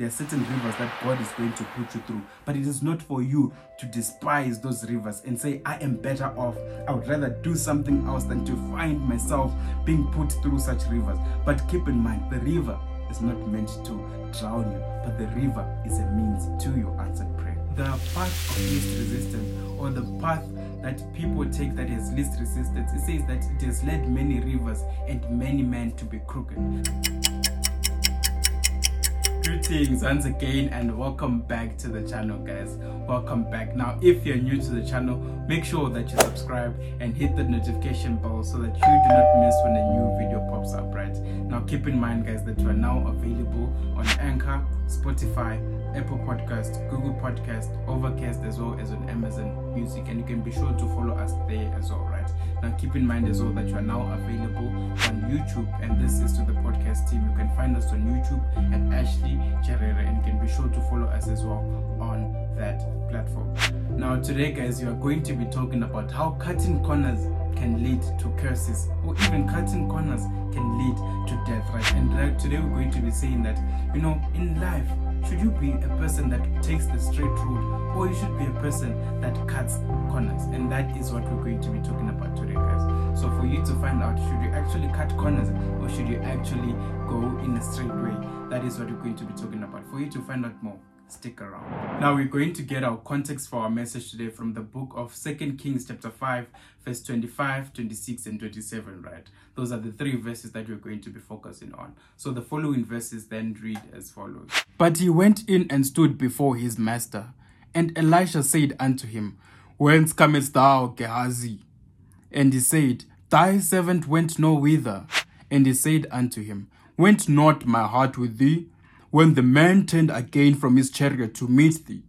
there are certain rivers that God is going to put you through, but it is not for you to despise those rivers and say, I am better off. I would rather do something else than to find myself being put through such rivers. But keep in mind, the river is not meant to drown you, but the river is a means to your answered prayer. The path of least resistance or the path that people take that has least resistance, it says that it has led many rivers and many men to be crooked. Greetings once again and welcome back to the channel guys. Welcome back. Now if you're new to the channel make sure that you subscribe and hit the notification bell so that you do not miss when a new video pops up right? Now keep in mind guys that you are now available on anchor spotify apple podcast google podcast overcast as well as on amazon music. And you can be sure to follow now keep in mind as well that you are now available on youtube and this is to the podcast team you can find us on youtube at ashley Cherere and you can be sure to follow us as well on that platform. Now today guys, you are going to be talking about how cutting corners can lead to curses or even cutting corners can lead to death, right? And right, today we're going to be saying that, you know, in life, should you be a person that takes the straight road or you should be a person that cuts corners? And that is what we're going to be talking about today, guys. So for you to find out, should you actually cut corners or should you actually go in a straight way? That is what we're going to be talking about. For you to find out more, stick around. Now we're going to get our context for our message today from the book of Second Kings chapter 5 verse 25, 26 and 27, right? Those are the three verses that we're going to be focusing on. So the following verses then read as follows. But he went in and stood before his master, and Elisha said unto him, Whence comest thou, Gehazi? And he said, Thy servant went no whither. And he said unto him, Went not my heart with thee? When the man turned again from his chariot to meet thee,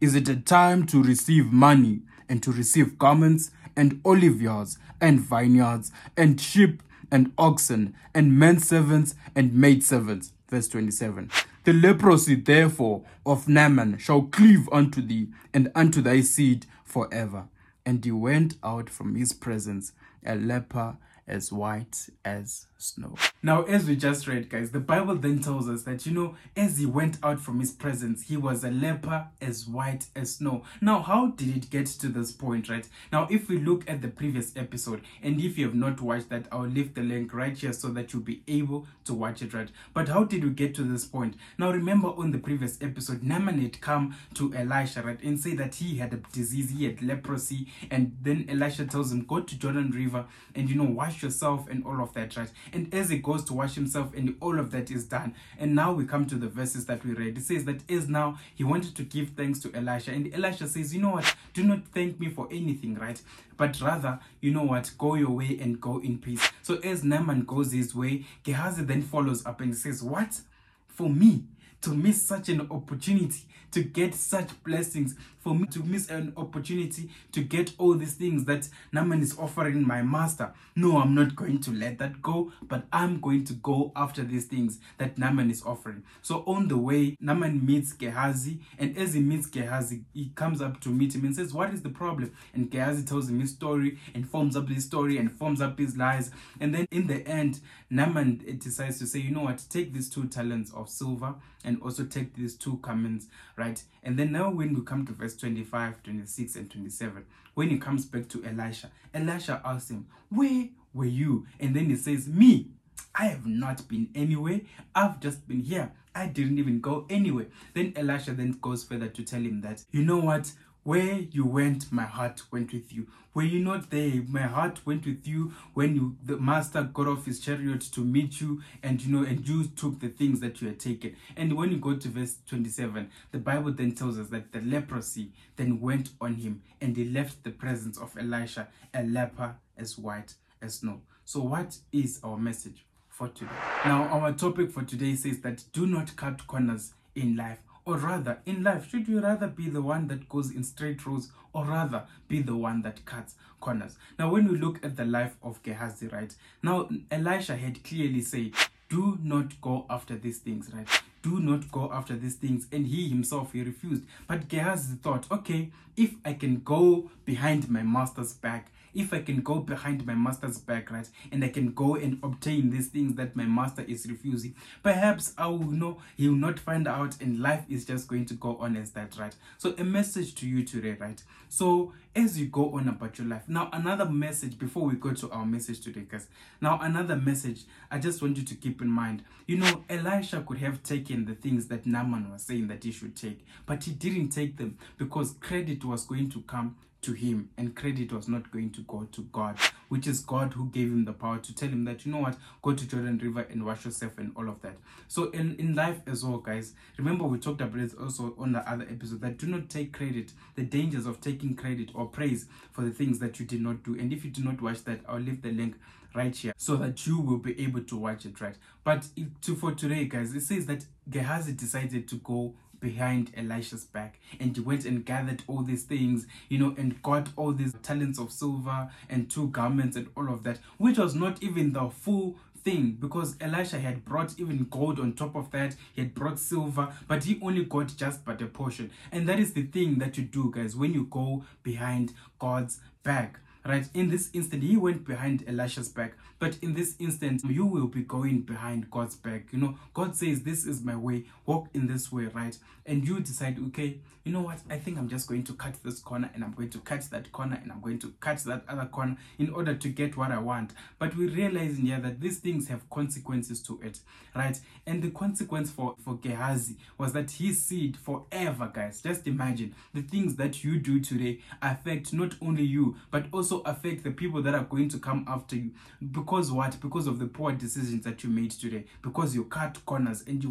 is it a time to receive money and to receive garments and olive yards and vineyards and sheep and oxen and men servants and maid servants? Verse 27. The leprosy therefore of Naaman shall cleave unto thee and unto thy seed forever. And he went out from his presence, a leper as white as snow. Now, as we just read, guys, the Bible then tells us that, you know, as he went out from his presence, he was a leper as white as snow. Now, how did it get to this point, right? Now, if we look at the previous episode, and if you have not watched that, I'll leave the link right here so that you'll be able to watch it, right? But how did we get to this point? Now, remember on the previous episode, Naaman had come to Elisha, right, and say that he had a disease, he had leprosy, and then Elisha tells him, go to Jordan River and, you know, wash yourself and all of that, right? And as he goes to wash himself, and all of that is done. And now we come to the verses that we read. It says that as now he wanted to give thanks to Elisha, and Elisha says, You know what? Do not thank me for anything, right? But rather, you know what? Go your way and go in peace. So as Naaman goes his way, Gehazi then follows up and says, What? For me to miss such an opportunity to get such blessings, for me to miss an opportunity to get all these things that Naaman is offering my master. No, I'm not going to let that go, but I'm going to go after these things that Naaman is offering. So on the way, Naaman meets Gehazi, and as he meets Gehazi, he comes up to meet him and says, What is the problem? And Gehazi tells him his story and forms up his story and forms up his lies. And then in the end, Naaman decides to say, You know what, take these two talents of silver and also take these two comments, right? And then now when we come to verse 25, 26, and 27, when he comes back to Elisha, Elisha asks him, Where were you? And then he says, Me, I have not been anywhere. I've just been here. I didn't even go anywhere. Then Elisha then goes further to tell him that, you know what? Where you went, my heart went with you. Were you not there? My heart went with you when you the master got off his chariot to meet you, and you know, and you took the things that you had taken. And when you go to verse 27, the Bible then tells us that the leprosy then went on him, and he left the presence of Elisha, a leper as white as snow. So, what is our message for today? Now, our topic for today says that do not cut corners in life or rather, in life, should you rather be the one that goes in straight rows or rather be the one that cuts corners? Now, when we look at the life of Gehazi, right? Now, Elisha had clearly said, do not go after these things, right? Do not go after these things. And he himself, he refused. But Gehazi thought, okay, if I can go behind my master's back if I can go behind my master's back, right, and I can go and obtain these things that my master is refusing, perhaps I will know he will not find out, and life is just going to go on as that, right? So, a message to you today, right? So, as you go on about your life, now another message before we go to our message today, guys. Now, another message I just want you to keep in mind. You know, Elisha could have taken the things that Naaman was saying that he should take, but he didn't take them because credit was going to come to him and credit was not going to go to God, which is God who gave him the power to tell him that, you know what, go to Jordan River and wash yourself and all of that. So in, in life as well, guys, remember we talked about this also on the other episode that do not take credit, the dangers of taking credit or praise for the things that you did not do. And if you do not watch that, I'll leave the link right here so that you will be able to watch it right but it, to for today guys it says that gehazi decided to go behind Elisha's back. And he went and gathered all these things, you know, and got all these talents of silver and two garments and all of that, which was not even the full thing because Elisha had brought even gold on top of that, he had brought silver, but he only got just but a portion. And that is the thing that you do, guys, when you go behind God's back right in this instant he went behind elisha's back but in this instant you will be going behind god's back you know. God says this is my way walk in this way right? And you decide okay you know what? I think i'm just going to cut this corner and i'm going to cut that corner and i'm going to cut that other corner in order to get what i want. But we realize in here that these things have consequences to it right? And the consequence for for gehazi was that his seed forever guys. Just imagine the things that you do today affect not only you but also also affect the people that are going to come after you. Because what? Because of the poor decisions that you made today. Because you cut corners and you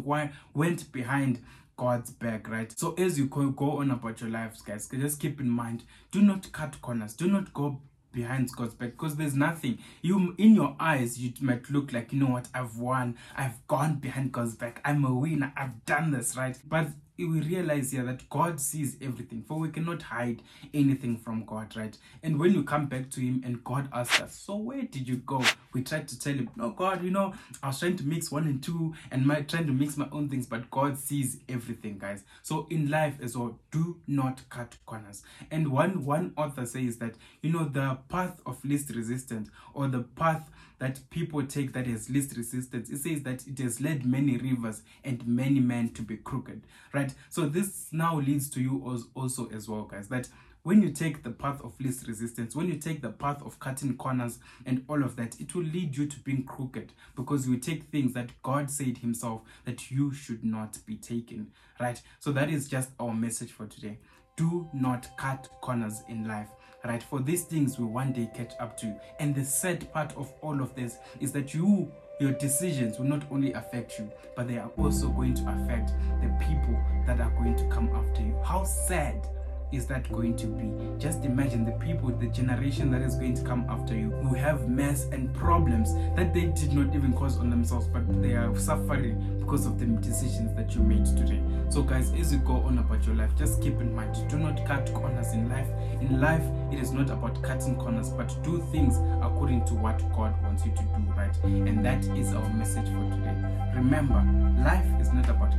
went behind God's back, right? So as you go on about your lives, guys, just keep in mind, do not cut corners. Do not go behind God's back because there's nothing. You in your eyes, you might look like, you know what, I've won, I've gone behind God's back, I'm a winner, I've done this, right? But we realize here that God sees everything, for we cannot hide anything from God, right? And when you come back to Him and God asks us, So where did you go? We try to tell Him, No, God, you know, I was trying to mix one and two and my trying to mix my own things, but God sees everything, guys. So in life as well, do not cut corners. And one one author says that, you know, the path of least resistance or the path that people take that has least resistance, it says that it has led many rivers and many men to be crooked, right? So this now leads to you also as well, guys, that when you take the path of least resistance, when you take the path of cutting corners and all of that, it will lead you to being crooked because you take things that God said Himself that you should not be taken, right? So that is just our message for today. Do not cut corners in life right? For these things will one day catch up to you. And the sad part of all of this is that you your decisions will not only affect you, but they are also going to affect the people that are going to come after you. How sad is that going to be? Just imagine the people, the generation that is going to come after you who have mess and problems that they did not even cause on themselves, but they are suffering because of the decisions that you made today. So, guys, as you go on about your life, just keep in mind do not cut corners in life. In life, it is not about cutting corners, but do things according to what God wants you to do, right? And that is our message for today. Remember, life is not about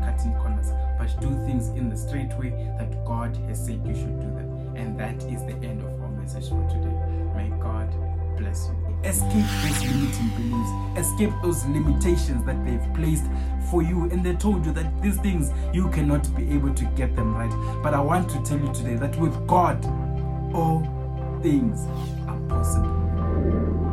things in the straight way that God has said you should do them. And that is the end of our message for today. May God bless you. Escape those limiting beliefs, escape those limitations that they've placed for you, and they told you that these things you cannot be able to get them right. But I want to tell you today that with God, all things are possible.